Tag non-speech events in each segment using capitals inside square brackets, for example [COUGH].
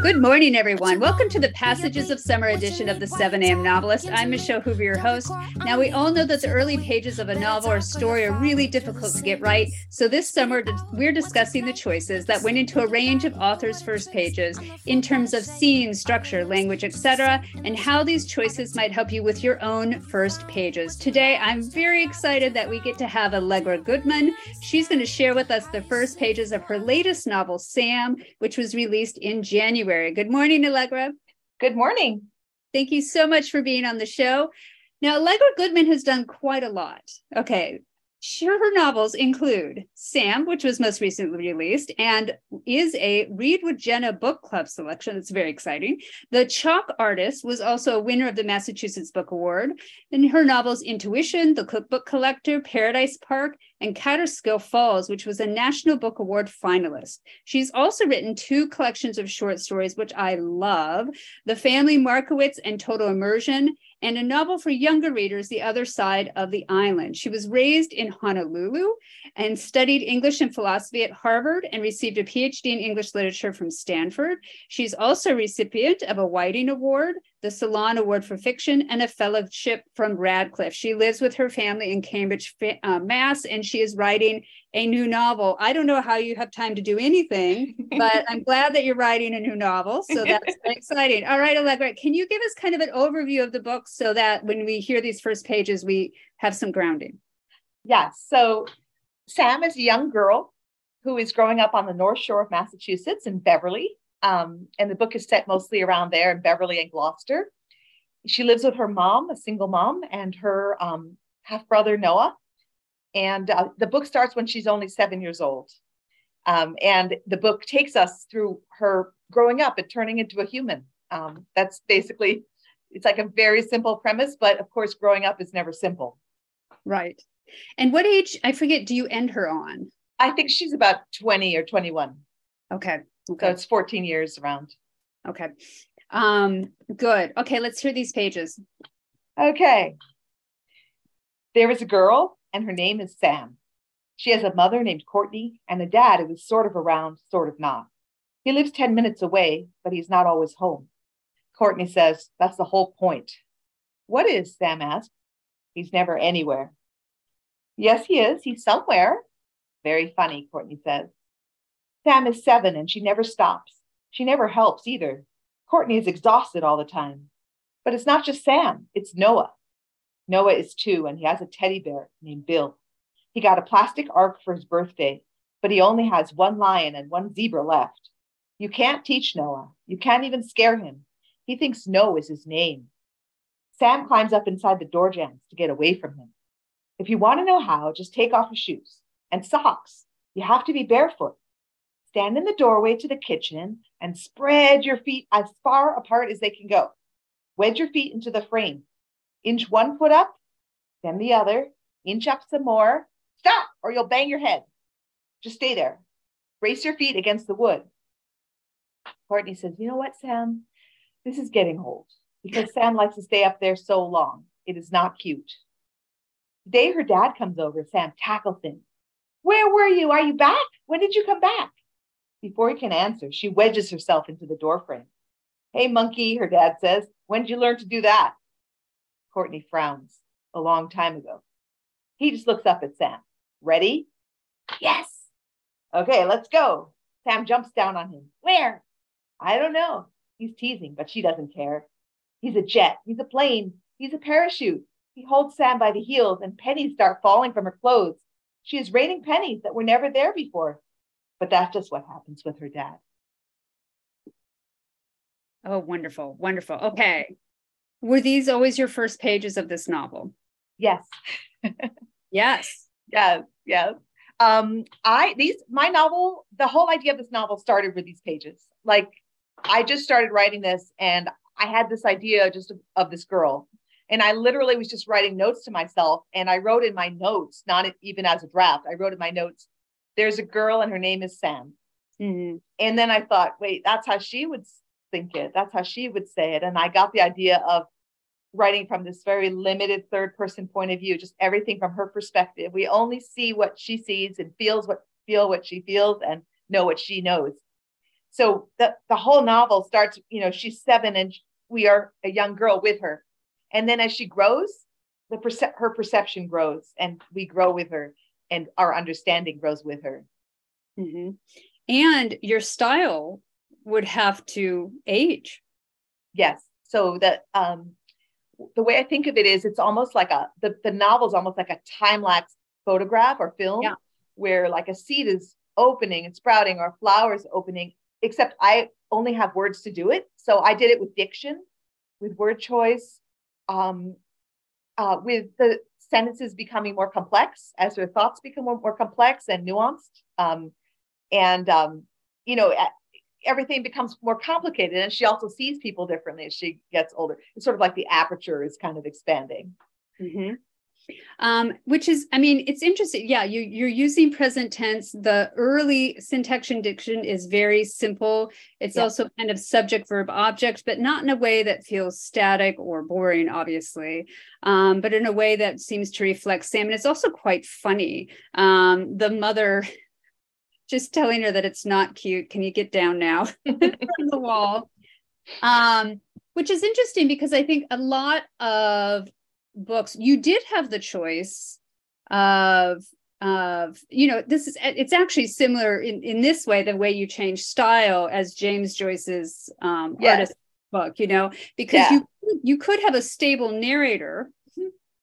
Good morning, everyone. Welcome to the Passages of Summer edition of the 7 a.m. Novelist. I'm Michelle Hoover, your host. Now, we all know that the early pages of a novel or story are really difficult to get right. So, this summer, we're discussing the choices that went into a range of authors' first pages in terms of scene, structure, language, etc., and how these choices might help you with your own first pages. Today, I'm very excited that we get to have Allegra Goodman. She's going to share with us the first pages of her latest novel, Sam, which was released in January. Good morning, Allegra. Good morning. Thank you so much for being on the show. Now, Allegra Goodman has done quite a lot. Okay, Sure, her novels include Sam, which was most recently released and is a Read with Jenna book club selection. It's very exciting. The Chalk Artist was also a winner of the Massachusetts Book Award. And her novels Intuition, The Cookbook Collector, Paradise Park, and Kaaterskill Falls, which was a National Book Award finalist. She's also written two collections of short stories, which I love The Family Markowitz and Total Immersion, and a novel for younger readers, The Other Side of the Island. She was raised in Honolulu and studied English and philosophy at Harvard and received a PhD in English literature from Stanford. She's also a recipient of a Whiting Award, the Salon Award for Fiction, and a fellowship from Radcliffe. She lives with her family in Cambridge, uh, Mass, and she is writing a new novel. I don't know how you have time to do anything, [LAUGHS] but I'm glad that you're writing a new novel. So that's [LAUGHS] exciting. All right, Allegra, can you give us kind of an overview of the book so that when we hear these first pages, we have some grounding? Yes. So Sam is a young girl who is growing up on the North Shore of Massachusetts in Beverly. Um, and the book is set mostly around there in Beverly and Gloucester. She lives with her mom, a single mom, and her um, half brother, Noah. And uh, the book starts when she's only seven years old. Um, and the book takes us through her growing up and turning into a human. Um, that's basically, it's like a very simple premise, but of course, growing up is never simple. Right. And what age, I forget, do you end her on? I think she's about 20 or 21. Okay. Okay. So it's 14 years around. Okay. Um, good. Okay, let's hear these pages. Okay. There is a girl, and her name is Sam. She has a mother named Courtney and a dad who is sort of around, sort of not. He lives 10 minutes away, but he's not always home. Courtney says, That's the whole point. What is? Sam asks. He's never anywhere. Yes, he is. He's somewhere. Very funny, Courtney says. Sam is seven and she never stops. She never helps either. Courtney is exhausted all the time. But it's not just Sam, it's Noah. Noah is two and he has a teddy bear named Bill. He got a plastic ark for his birthday, but he only has one lion and one zebra left. You can't teach Noah. You can't even scare him. He thinks No is his name. Sam climbs up inside the door jambs to get away from him. If you want to know how, just take off your shoes and socks. You have to be barefoot stand in the doorway to the kitchen and spread your feet as far apart as they can go. Wedge your feet into the frame. Inch one foot up, then the other. Inch up some more. Stop, or you'll bang your head. Just stay there. Brace your feet against the wood. Courtney says, You know what, Sam? This is getting old because Sam likes to stay up there so long. It is not cute. The day her dad comes over, Sam tackles him. Where were you? Are you back? When did you come back? Before he can answer, she wedges herself into the doorframe. Hey, monkey, her dad says. When did you learn to do that? Courtney frowns. A long time ago. He just looks up at Sam. Ready? Yes. Okay, let's go. Sam jumps down on him. Where? I don't know. He's teasing, but she doesn't care. He's a jet. He's a plane. He's a parachute. He holds Sam by the heels, and pennies start falling from her clothes. She is raining pennies that were never there before. But that's just what happens with her dad. Oh, wonderful. Wonderful. Okay. Were these always your first pages of this novel? Yes. yes. [LAUGHS] Yes. Yes. Um, I these my novel, the whole idea of this novel started with these pages. Like I just started writing this and I had this idea just of, of this girl. And I literally was just writing notes to myself. And I wrote in my notes, not even as a draft, I wrote in my notes, there's a girl and her name is Sam. Mm-hmm. And then I thought, wait, that's how she would think it. That's how she would say it. And I got the idea of writing from this very limited third person point of view, just everything from her perspective. We only see what she sees and feels what feel what she feels and know what she knows. so the, the whole novel starts, you know, she's seven and we are a young girl with her. And then as she grows, the perce- her perception grows and we grow with her and our understanding grows with her. Mm-hmm. And your style would have to age. Yes. So that um, the way I think of it is it's almost like a the, the novel is almost like a time lapse photograph or film yeah. where like a seed is opening and sprouting or flowers opening, except I only have words to do it. So I did it with diction, with word choice, um, uh, with the sentences becoming more complex as their thoughts become more, more complex and nuanced. Um, and, um, you know, everything becomes more complicated. And she also sees people differently as she gets older. It's sort of like the aperture is kind of expanding. Mm-hmm um, which is, I mean, it's interesting. Yeah, you, you're using present tense. The early syntax and diction is very simple. It's yeah. also kind of subject, verb, object, but not in a way that feels static or boring, obviously, um, but in a way that seems to reflect Sam. And it's also quite funny. Um, the mother [LAUGHS] just telling her that it's not cute. Can you get down now [LAUGHS] [LAUGHS] from the wall? Um, which is interesting because I think a lot of books you did have the choice of of you know this is it's actually similar in in this way the way you change style as james joyce's um yes. artist book you know because yeah. you you could have a stable narrator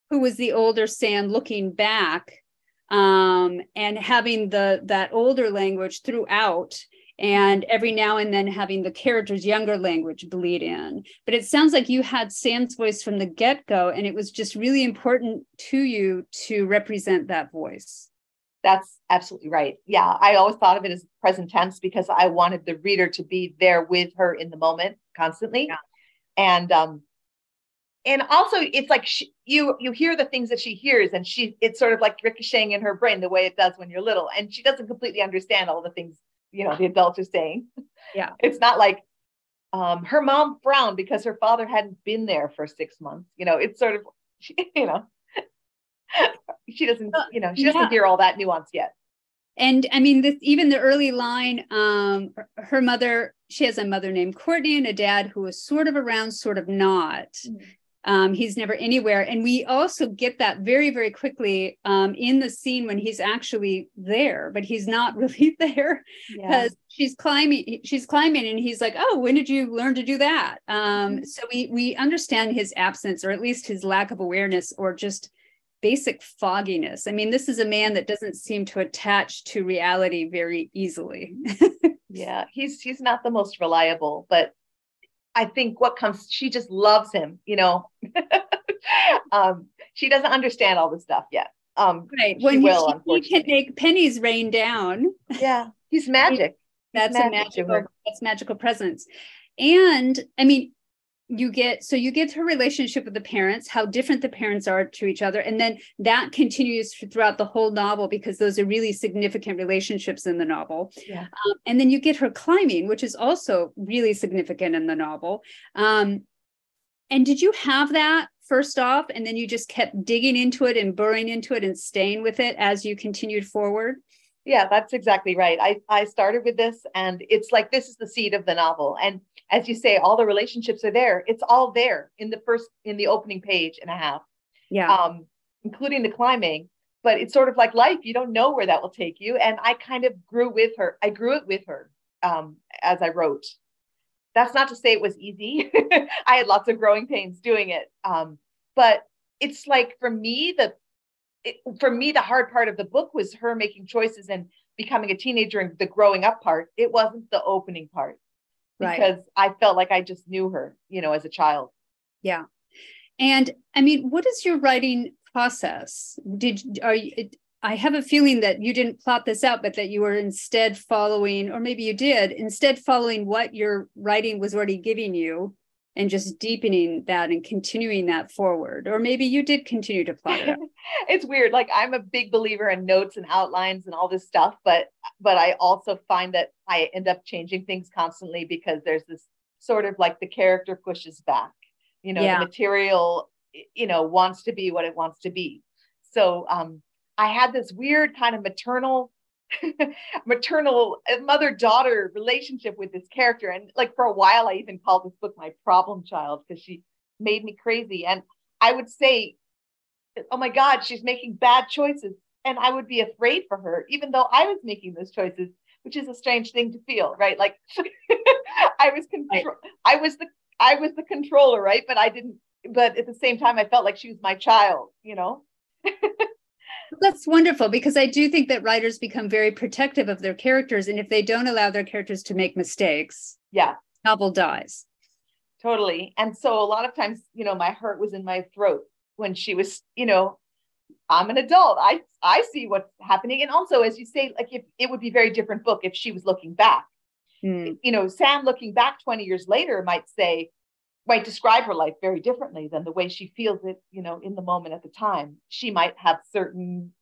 who was the older sam looking back um and having the that older language throughout and every now and then having the character's younger language bleed in. But it sounds like you had Sam's voice from the get go, and it was just really important to you to represent that voice. That's absolutely right. Yeah, I always thought of it as present tense because I wanted the reader to be there with her in the moment constantly. Yeah. And um, and also it's like she, you you hear the things that she hears and she it's sort of like ricocheting in her brain the way it does when you're little and she doesn't completely understand all the things you know the adults are saying. Yeah. [LAUGHS] It's not like um, her mom frowned because her father hadn't been there for six months. You know it's sort of [LAUGHS] you know [LAUGHS] she doesn't you know she doesn't yeah. hear all that nuance yet. And i mean this even the early line um her mother she has a mother named courtney and a dad who is sort of around sort of not. Mm-hmm. Um, he's never anywhere. And we also get that very, very quickly um, in the scene when he's actually there, but he's not [LAUGHS] really there because yeah. she's climbing, she's climbing and he's like, Oh, when did you learn to do that? Um, mm-hmm. so we we understand his absence or at least his lack of awareness or just basic fogginess. I mean, this is a man that doesn't seem to attach to reality very easily. [LAUGHS] yeah, he's he's not the most reliable, but I think what comes, she just loves him, you know. [LAUGHS] um, she doesn't understand all this stuff yet. Um, right. When will, he, he, can make pennies rain down. Yeah. He's magic. [LAUGHS] That's He's a magical, that's magical presence. And I mean, you get so you get her relationship with the parents how different the parents are to each other and then that continues throughout the whole novel because those are really significant relationships in the novel. Yeah. um, and then you get her climbing which is also really significant in the novel. Um, and did you have that first off and then you just kept digging into it and burrowing into it and staying with it as you continued forward? Yeah that's exactly right. I i started with this and it's like this is the seed of the novel. And as you say, all the relationships are there. It's all there in the first in the opening page and a half. Yeah. Um, including the climbing. But it's sort of like life. You don't know where that will take you. And I kind of grew with her. I grew it with her um, as I wrote. That's not to say it was easy. [LAUGHS] I had lots of growing pains doing it. Um, but it's like for me, the it, for me, the hard part of the book was her making choices and becoming a teenager and the growing up part. It wasn't the opening part because. I felt like I just knew her, you know, as a child. Yeah. And I mean, what is your writing process? Did are you I have a feeling that you didn't plot this out, but that you were instead following, or maybe you did, instead following what your writing was already giving you and just deepening that and continuing that forward. Or maybe you did continue to plot it [LAUGHS] it's weird. Like i'm a big believer in notes and outlines and all this stuff but but i also find that i end up changing things constantly because there's this sort of like the character pushes back. You know yeah. the material you know wants to be what it wants to be. So um i had this weird kind of maternal [LAUGHS] maternal uh, mother daughter relationship with this character. And like for a while i even called this book my problem child because she made me crazy. And i would say oh my god she's making bad choices. And i would be afraid for her even though i was making those choices which is a strange thing to feel right? Like [LAUGHS] i was control i was the i was the controller right? But i didn't but at the same time i felt like she was my child you know [LAUGHS] that's wonderful because I do think that writers become very protective of their characters. And if they don't allow their characters to make mistakes, yeah, novel dies. Totally. And so a lot of times, you know, my heart was in my throat when she was, you know, I'm an adult. I I see what's happening. And also, as you say, like if it would be a very different book if she was looking back. Mm. You know, Sam looking back 20 years later might say, might describe her life very differently than the way she feels it, you know, in the moment at the time. She might have certain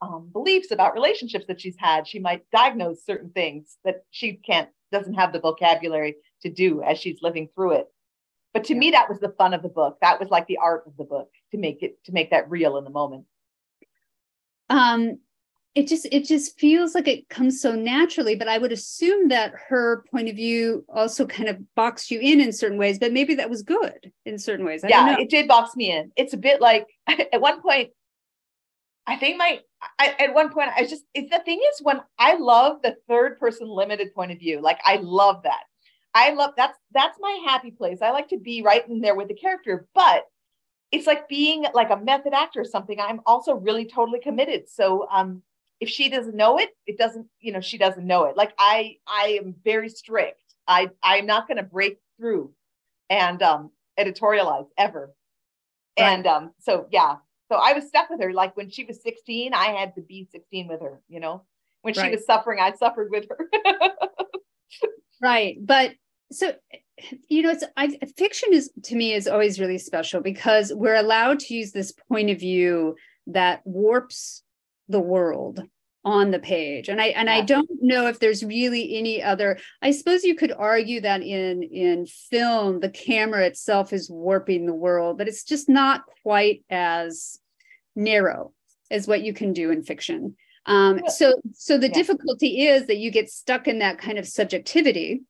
um, beliefs about relationships that she's had. She might diagnose certain things that she can't, doesn't have the vocabulary to do as she's living through it. But to yeah. me, that was the fun of the book. That was like the art of the book to make it, to make that real in the moment. Um, it just it just feels like it comes so naturally but i would assume that her point of view also kind of boxed you in in certain ways but maybe that was good in certain ways. I yeah it did box me in. It's a bit like [LAUGHS] at one point i think my I, at one point i just it's the thing is when i love the third person limited point of view like i love that. I love that's that's my happy place. I like to be right in there with the character but it's like being like a method actor or something i'm also really totally committed. So um if she doesn't know it it doesn't you know she doesn't know it. Like i i am very strict. I i'm not going to break through and um editorialize ever. Right. and um so yeah. So i was stuck with her. Like when she was 16 i had to be 16 with her you know? When right. she was suffering i suffered with her. [LAUGHS] Right. But so you know it's I, fiction is to me is always really special because we're allowed to use this point of view that warps the world on the page and i and yeah. i don't know if there's really any other i suppose you could argue that in in film the camera itself is warping the world but it's just not quite as narrow as what you can do in fiction um, so so the yeah. difficulty is that you get stuck in that kind of subjectivity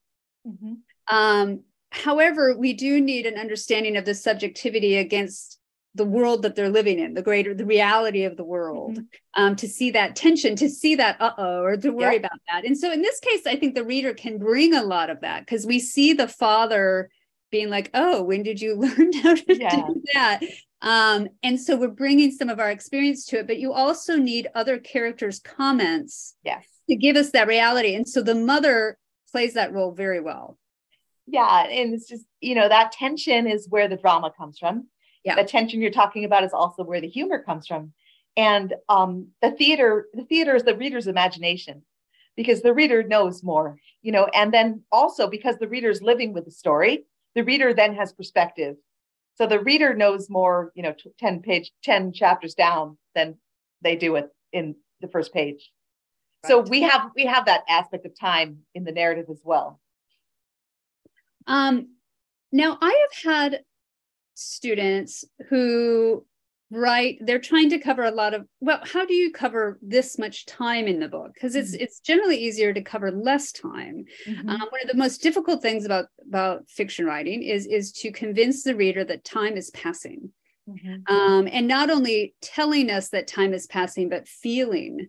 mm-hmm. um, however we do need an understanding of the subjectivity against the world that they're living in, the greater the reality of the world, mm-hmm. um, to see that tension, to see that uh oh, or to worry yeah. about that. And so in this case, I think the reader can bring a lot of that because we see the father being like, oh, when did you [LAUGHS] learn how to yeah. do that? Um, and so we're bringing some of our experience to it, but you also need other characters' comments yes. to give us that reality. And so the mother plays that role very well. Yeah. And it's just, you know, that tension is where the drama comes from yeah. the tension you're talking about is also where the humor comes from and um, the theater the theater is the reader's imagination because the reader knows more you know and then also because the reader's living with the story the reader then has perspective so the reader knows more you know 10 page 10 chapters down than they do it in the first page right. so we have we have that aspect of time in the narrative as well um now i have had students who write they're trying to cover a lot of well how do you cover this much time in the book because it's mm-hmm. it's generally easier to cover less time mm-hmm. um, one of the most difficult things about about fiction writing is is to convince the reader that time is passing mm-hmm. um, and not only telling us that time is passing but feeling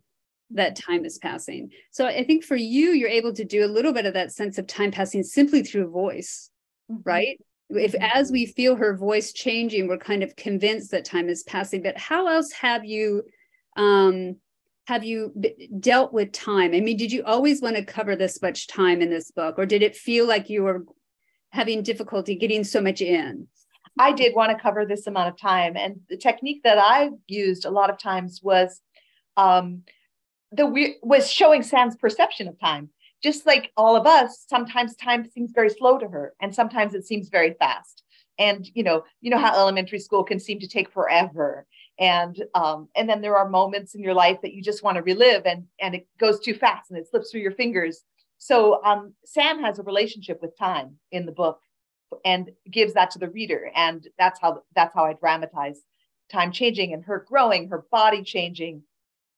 that time is passing so i think for you you're able to do a little bit of that sense of time passing simply through voice mm-hmm. right if as we feel her voice changing we're kind of convinced that time is passing but how else have you um have you b- dealt with time? I mean did you always want to cover this much time in this book or did it feel like you were having difficulty getting so much in? I did want to cover this amount of time and the technique that i used a lot of times was um the we- was showing sam's perception of time just like all of us, sometimes time seems very slow to her, and sometimes it seems very fast. And you know, you know how elementary school can seem to take forever, and um, and then there are moments in your life that you just want to relive, and and it goes too fast and it slips through your fingers. So um, Sam has a relationship with time in the book, and gives that to the reader, and that's how that's how I dramatize time changing and her growing, her body changing,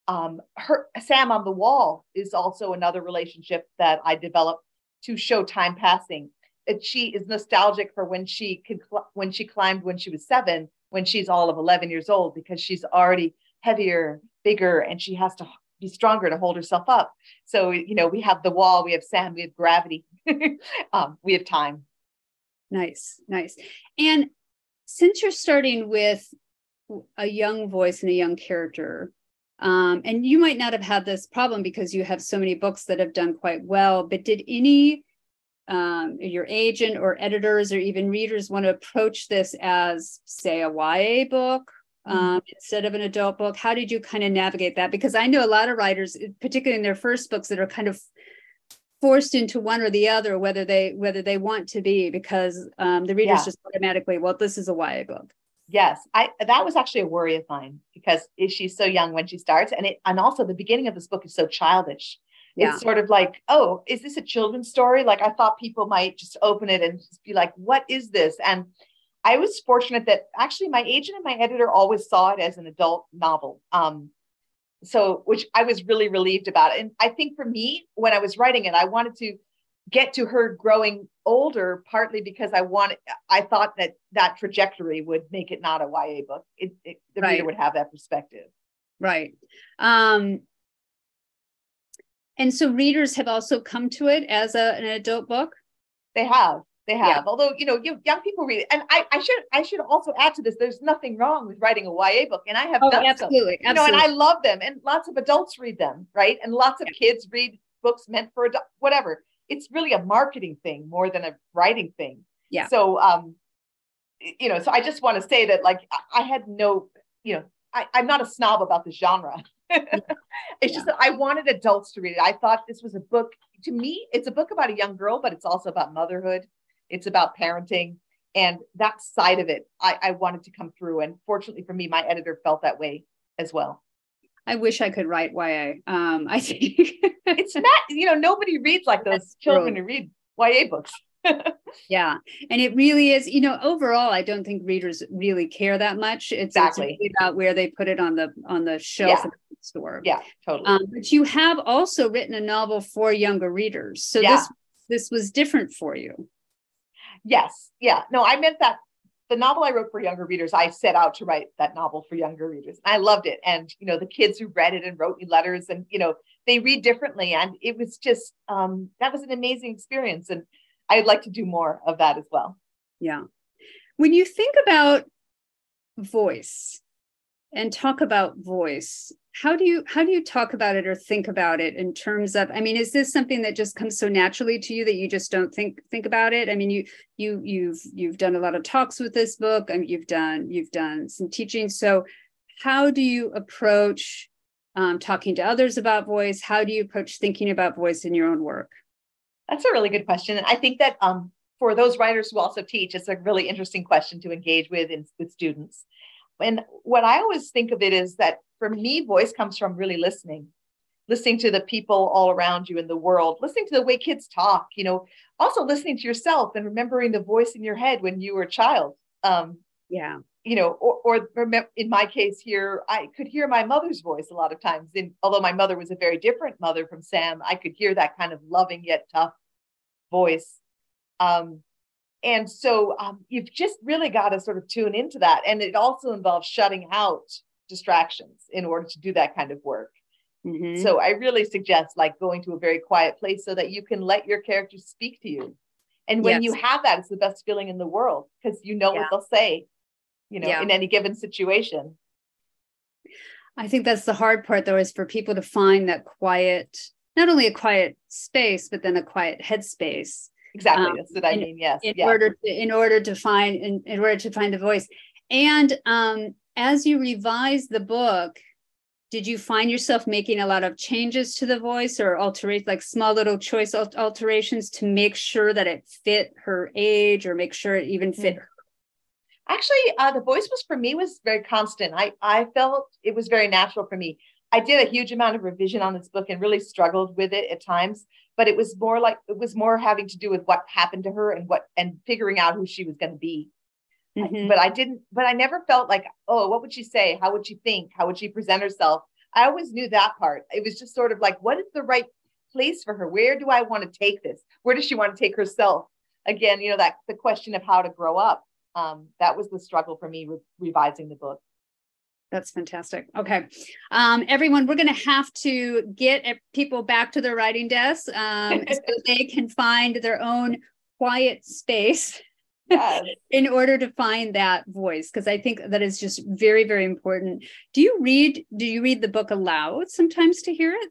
um, her Sam on the wall is also another relationship that I developed to show time passing. That she is nostalgic for when she could cl- when she climbed when she was seven, when she's all of 11 years old, because she's already heavier, bigger, and she has to be stronger to hold herself up. So you know, we have the wall, we have Sam, we have gravity, [LAUGHS] um, we have time. Nice, nice. And since you're starting with a young voice and a young character, um, and you might not have had this problem because you have so many books that have done quite well, but did any um, your agent or editors or even readers want to approach this as, say, a YA book um, mm-hmm. instead of an adult book? How did you kind of navigate that? Because I know a lot of writers, particularly in their first books, that are kind of forced into one or the other, whether they whether they want to be, because um, the readers yeah. just automatically, well, this is a YA book. Yes, I that was actually a worry of mine because is she's so young when she starts, and it and also the beginning of this book is so childish. Yeah. It's sort of like, oh, is this a children's story? Like I thought people might just open it and just be like, what is this? And I was fortunate that actually my agent and my editor always saw it as an adult novel. Um, so which I was really relieved about. And I think for me, when I was writing it, I wanted to get to her growing older partly because i wanted i thought that that trajectory would make it not a ya book. It, it the right. reader would have that perspective. Right. Um and so readers have also come to it as a, an adult book? They have they have. Yeah. although you know you, young people read it. And I, I should i should also add to this there's nothing wrong with writing a ya book and i have oh, done absolutely, you know and i love them and lots of adults read them right? And lots of yeah. kids read books meant for adult whatever it's really a marketing thing more than a writing thing. Yeah. So um, you know, so I just want to say that like I had no, you know, I, I'm not a snob about the genre. [LAUGHS] it's yeah. just that I wanted adults to read it. I thought this was a book to me, it's a book about a young girl, but it's also about motherhood. It's about parenting. And that side of it, I, I wanted to come through. And fortunately for me, my editor felt that way as well. I wish I could write YA. Um, I think it's not, you know, nobody reads like [LAUGHS] those That's children true. who read YA books. [LAUGHS] yeah. And it really is, you know, overall, I don't think readers really care that much. It's, exactly. It's about where they put it on the on the shelf yeah. the store. Yeah, totally. Um, but you have also written a novel for younger readers. So yeah. this this was different for you. Yes. Yeah. No, I meant that the novel I wrote for younger readers, I set out to write that novel for younger readers. And I loved it. And, you know, the kids who read it and wrote me letters and, you know, they read differently. And it was just, um, that was an amazing experience. And I'd like to do more of that as well. Yeah. When you think about voice and talk about voice, how do you how do you talk about it or think about it in terms of i mean is this something that just comes so naturally to you that you just don't think think about it? I mean you you you've you've done a lot of talks with this book and you've done you've done some teaching. So how do you approach um, talking to others about voice? How do you approach thinking about voice in your own work? That's a really good question. And i think that um, for those writers who also teach it's a really interesting question to engage with in, with students and what i always think of it is that for me, voice comes from really listening, listening to the people all around you in the world, listening to the way kids talk, you know, also listening to yourself and remembering the voice in your head when you were a child. Um, yeah. You know, or, or in my case here, I could hear my mother's voice a lot of times. And although my mother was a very different mother from Sam, I could hear that kind of loving yet tough voice. Um, and so um, you've just really got to sort of tune into that. And it also involves shutting out distractions in order to do that kind of work. Mm-hmm. So I really suggest like going to a very quiet place so that you can let your characters speak to you. And when yes. you have that, it's the best feeling in the world because you know yeah. what they'll say, you know, yeah. in any given situation. I think that's the hard part though, is for people to find that quiet, not only a quiet space, but then a quiet headspace. Exactly. Um, that's what I in, mean. Yes. In order to in order to find in, in order to find the voice. And um as you revise the book, did you find yourself making a lot of changes to the voice or alterate like small little choice alterations to make sure that it fit her age or make sure it even fit her? Actually, uh, the voice was for me was very constant. I I felt it was very natural for me. I did a huge amount of revision on this book and really struggled with it at times, but it was more like it was more having to do with what happened to her and what and figuring out who she was going to be. Mm-hmm. But I didn't, but I never felt like, oh, what would she say? How would she think? How would she present herself? I always knew that part. It was just sort of like, what is the right place for her? Where do I want to take this? Where does she want to take herself? Again, you know, that the question of how to grow up. Um, that was the struggle for me re- revising the book. That's fantastic. Okay. Um, everyone, we're going to have to get people back to their writing desks um, [LAUGHS] so they can find their own quiet space [LAUGHS] yes. in order to find that voice because i think that is just very very important do you read do you read the book aloud sometimes to hear it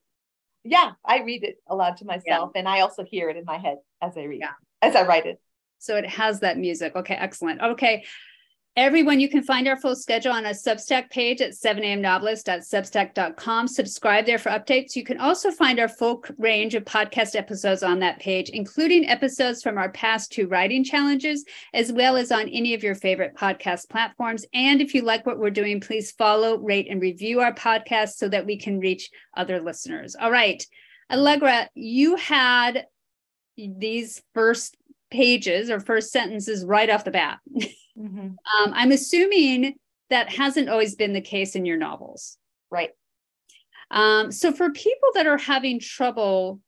yeah i read it aloud to myself yeah. and i also hear it in my head as i read yeah. as i write it so it has that music okay excellent okay Everyone, you can find our full schedule on a Substack page at 7amnovelist.substack.com. Subscribe there for updates. You can also find our full range of podcast episodes on that page, including episodes from our past two writing challenges, as well as on any of your favorite podcast platforms. And if you like what we're doing, please follow, rate, and review our podcast so that we can reach other listeners. All right. Allegra, you had these first pages or first sentences right off the bat. [LAUGHS] Mm-hmm. Um, I'm assuming that hasn't always been the case in your novels. Right. Um, so, for people that are having trouble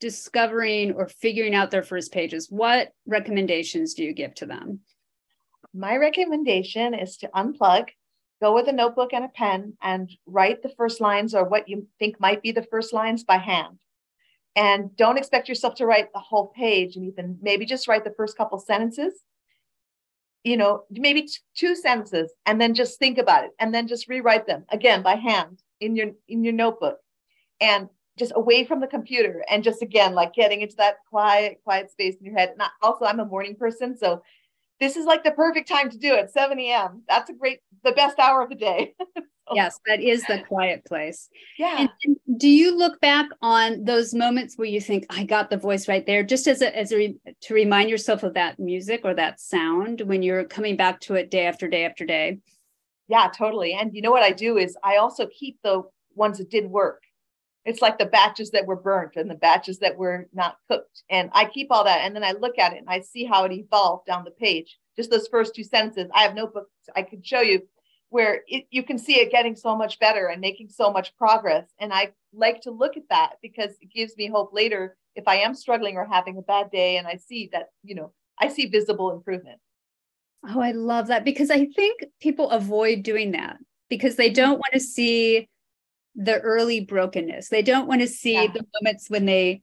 discovering or figuring out their first pages, what recommendations do you give to them? My recommendation is to unplug, go with a notebook and a pen, and write the first lines or what you think might be the first lines by hand. And don't expect yourself to write the whole page and even maybe just write the first couple sentences you know, maybe t- two sentences and then just think about it and then just rewrite them again by hand in your in your notebook and just away from the computer and just again like getting into that quiet quiet space in your head. And also I'm a morning person, so this is like the perfect time to do it 7 a.m. That's a great the best hour of the day. [LAUGHS] yes, that is the [LAUGHS] quiet place. Yeah. And, and, do you look back on those moments where you think, I got the voice right there, just as a, as a to remind yourself of that music or that sound when you're coming back to it day after day after day? Yeah, totally. And you know what I do is I also keep the ones that did work. It's like the batches that were burnt and the batches that were not cooked. And I keep all that. And then I look at it and I see how it evolved down the page. Just those first two sentences. I have notebooks I could show you where it, you can see it getting so much better and making so much progress. And I like to look at that because it gives me hope later if I am struggling or having a bad day and I see that, you know, I see visible improvement. Oh, I love that because I think people avoid doing that because they don't want to see the early brokenness. They don't want to see yeah. the moments when they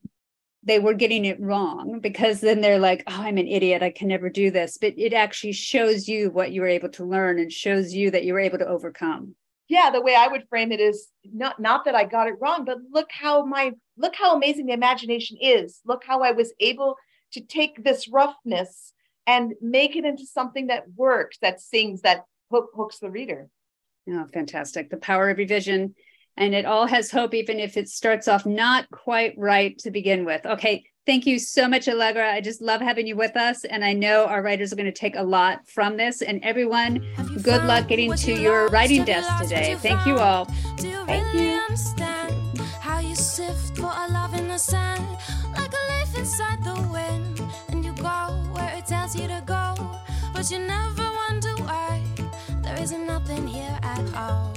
they were getting it wrong because then they're like, oh, I'm an idiot. I can never do this. But it actually shows you what you were able to learn and shows you that you were able to overcome. Yeah, the way I would frame it is not not that I got it wrong, but look how my look how amazing the imagination is. Look how I was able to take this roughness and make it into something that works, that sings, that hook, hooks the reader. Oh, fantastic. The power of revision and it all has hope, even if it starts off not quite right to begin with. Okay, thank you so much, Allegra. I just love having you with us, and I know our writers are going to take a lot from this. And everyone, good luck getting to you your lost, writing desk lost, today. You thank you all. Do you thank really you. Understand how you sift for a love in the sand, like a leaf inside the wind, and you go where it tells you to go, but you never wonder why there isn't nothing here at all.